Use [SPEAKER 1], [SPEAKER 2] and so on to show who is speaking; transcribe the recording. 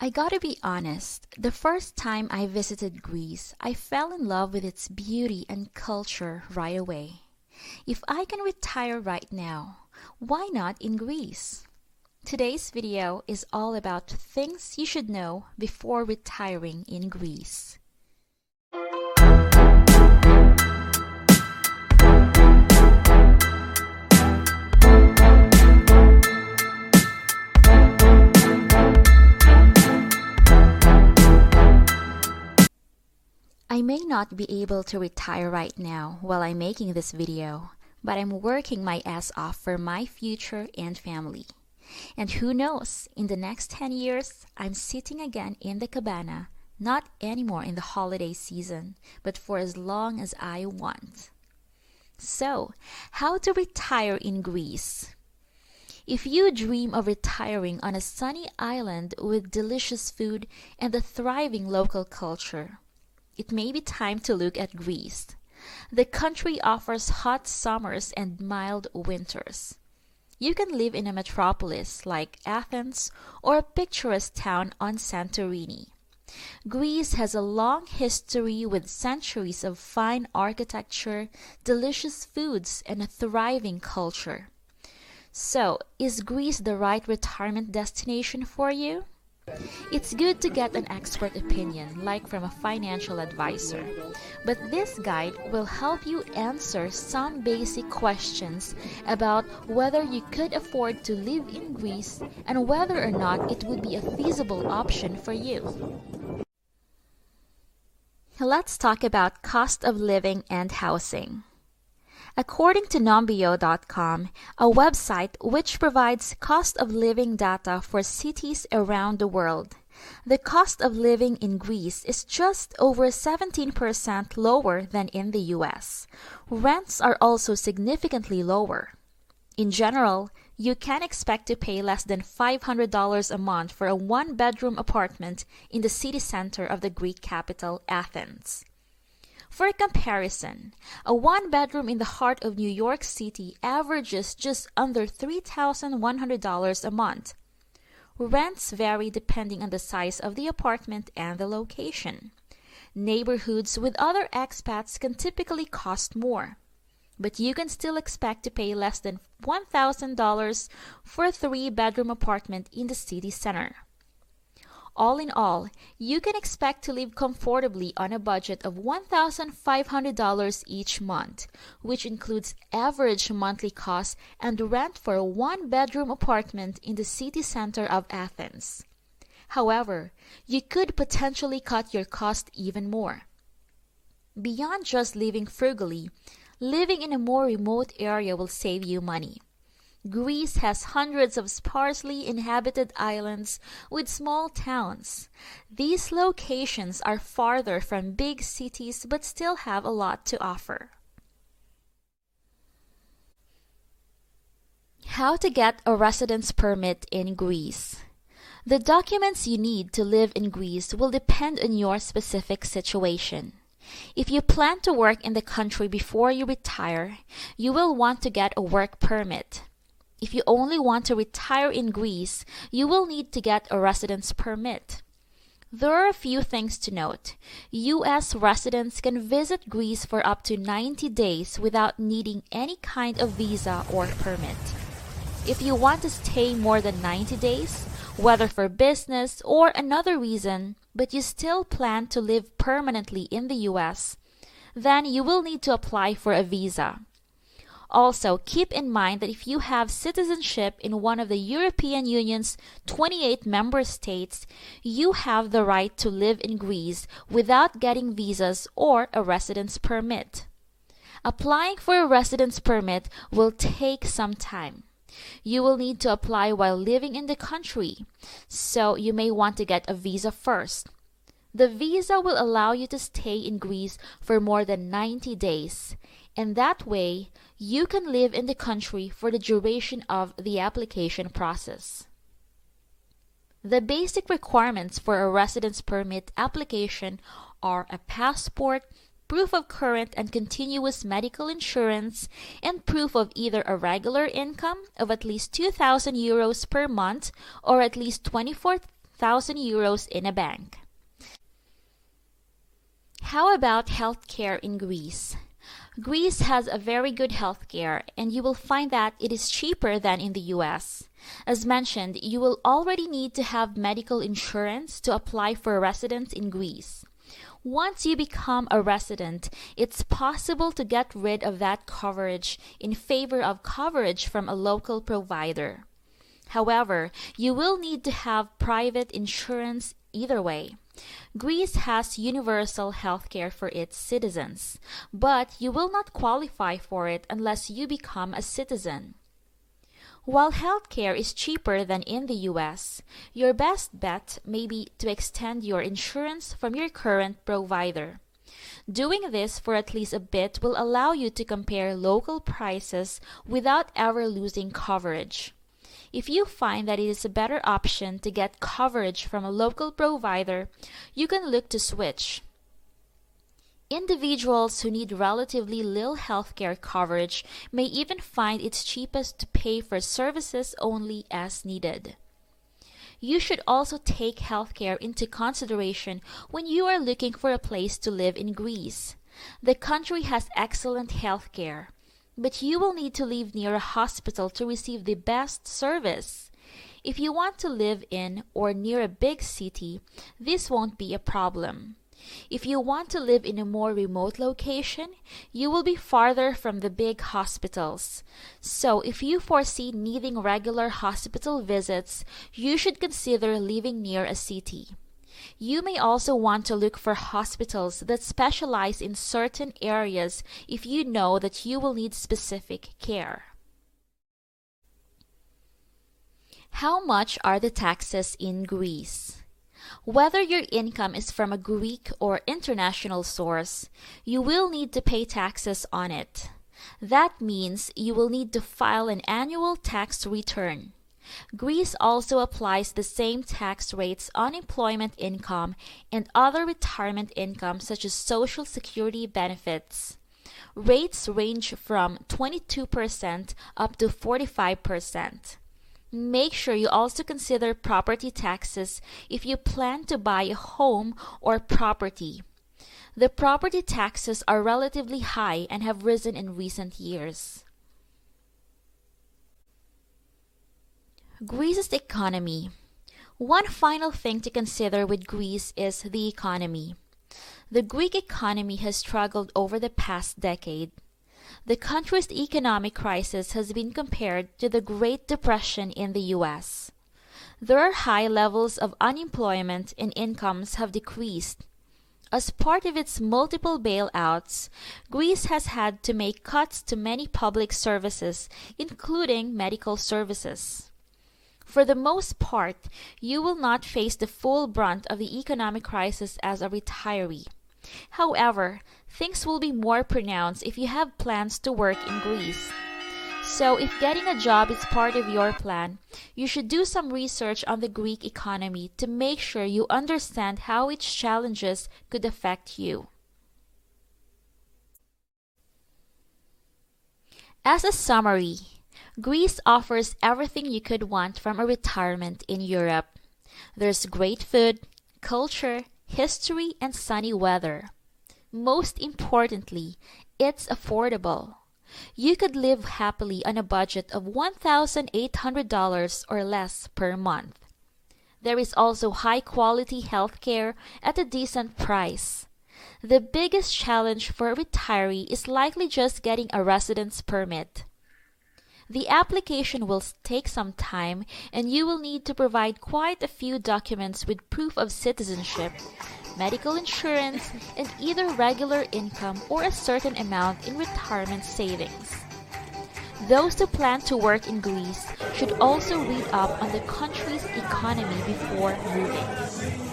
[SPEAKER 1] I gotta be honest, the first time I visited Greece, I fell in love with its beauty and culture right away. If I can retire right now, why not in Greece? Today's video is all about things you should know before retiring in Greece. I may not be able to retire right now while I'm making this video, but I'm working my ass off for my future and family. And who knows, in the next 10 years, I'm sitting again in the cabana, not anymore in the holiday season, but for as long as I want. So, how to retire in Greece? If you dream of retiring on a sunny island with delicious food and a thriving local culture, it may be time to look at Greece. The country offers hot summers and mild winters. You can live in a metropolis like Athens or a picturesque town on Santorini. Greece has a long history with centuries of fine architecture, delicious foods, and a thriving culture. So, is Greece the right retirement destination for you? It's good to get an expert opinion, like from a financial advisor. But this guide will help you answer some basic questions about whether you could afford to live in Greece and whether or not it would be a feasible option for you. Let's talk about cost of living and housing. According to Numbeo.com, a website which provides cost of living data for cities around the world, the cost of living in Greece is just over 17% lower than in the US. Rents are also significantly lower. In general, you can expect to pay less than $500 a month for a one bedroom apartment in the city center of the Greek capital, Athens. For comparison, a one bedroom in the heart of New York City averages just under $3,100 a month. Rents vary depending on the size of the apartment and the location. Neighborhoods with other expats can typically cost more, but you can still expect to pay less than $1,000 for a three bedroom apartment in the city center. All in all, you can expect to live comfortably on a budget of $1,500 each month, which includes average monthly costs and rent for a one bedroom apartment in the city center of Athens. However, you could potentially cut your cost even more. Beyond just living frugally, living in a more remote area will save you money. Greece has hundreds of sparsely inhabited islands with small towns. These locations are farther from big cities but still have a lot to offer. How to get a residence permit in Greece. The documents you need to live in Greece will depend on your specific situation. If you plan to work in the country before you retire, you will want to get a work permit. If you only want to retire in Greece, you will need to get a residence permit. There are a few things to note. U.S. residents can visit Greece for up to 90 days without needing any kind of visa or permit. If you want to stay more than 90 days, whether for business or another reason, but you still plan to live permanently in the U.S., then you will need to apply for a visa. Also, keep in mind that if you have citizenship in one of the European Union's 28 member states, you have the right to live in Greece without getting visas or a residence permit. Applying for a residence permit will take some time. You will need to apply while living in the country, so you may want to get a visa first. The visa will allow you to stay in Greece for more than 90 days, and that way you can live in the country for the duration of the application process. The basic requirements for a residence permit application are a passport, proof of current and continuous medical insurance, and proof of either a regular income of at least 2,000 euros per month or at least 24,000 euros in a bank. How about healthcare in Greece? Greece has a very good healthcare, and you will find that it is cheaper than in the US. As mentioned, you will already need to have medical insurance to apply for residence in Greece. Once you become a resident, it's possible to get rid of that coverage in favor of coverage from a local provider. However, you will need to have private insurance either way. Greece has universal health care for its citizens, but you will not qualify for it unless you become a citizen. While healthcare is cheaper than in the US, your best bet may be to extend your insurance from your current provider. Doing this for at least a bit will allow you to compare local prices without ever losing coverage. If you find that it is a better option to get coverage from a local provider, you can look to switch. Individuals who need relatively little healthcare coverage may even find it cheapest to pay for services only as needed. You should also take healthcare into consideration when you are looking for a place to live in Greece. The country has excellent healthcare but you will need to live near a hospital to receive the best service. If you want to live in or near a big city, this won't be a problem. If you want to live in a more remote location, you will be farther from the big hospitals. So, if you foresee needing regular hospital visits, you should consider living near a city. You may also want to look for hospitals that specialize in certain areas if you know that you will need specific care. How much are the taxes in Greece? Whether your income is from a Greek or international source, you will need to pay taxes on it. That means you will need to file an annual tax return. Greece also applies the same tax rates on employment income and other retirement income such as social security benefits. Rates range from 22% up to 45%. Make sure you also consider property taxes if you plan to buy a home or property. The property taxes are relatively high and have risen in recent years. Greece's economy. One final thing to consider with Greece is the economy. The Greek economy has struggled over the past decade. The country's economic crisis has been compared to the Great Depression in the US. There are high levels of unemployment and incomes have decreased. As part of its multiple bailouts, Greece has had to make cuts to many public services, including medical services. For the most part, you will not face the full brunt of the economic crisis as a retiree. However, things will be more pronounced if you have plans to work in Greece. So, if getting a job is part of your plan, you should do some research on the Greek economy to make sure you understand how its challenges could affect you. As a summary, Greece offers everything you could want from a retirement in Europe. There's great food, culture, history, and sunny weather. Most importantly, it's affordable. You could live happily on a budget of $1,800 or less per month. There is also high quality health care at a decent price. The biggest challenge for a retiree is likely just getting a residence permit. The application will take some time and you will need to provide quite a few documents with proof of citizenship, medical insurance, and either regular income or a certain amount in retirement savings. Those who plan to work in Greece should also read up on the country's economy before moving.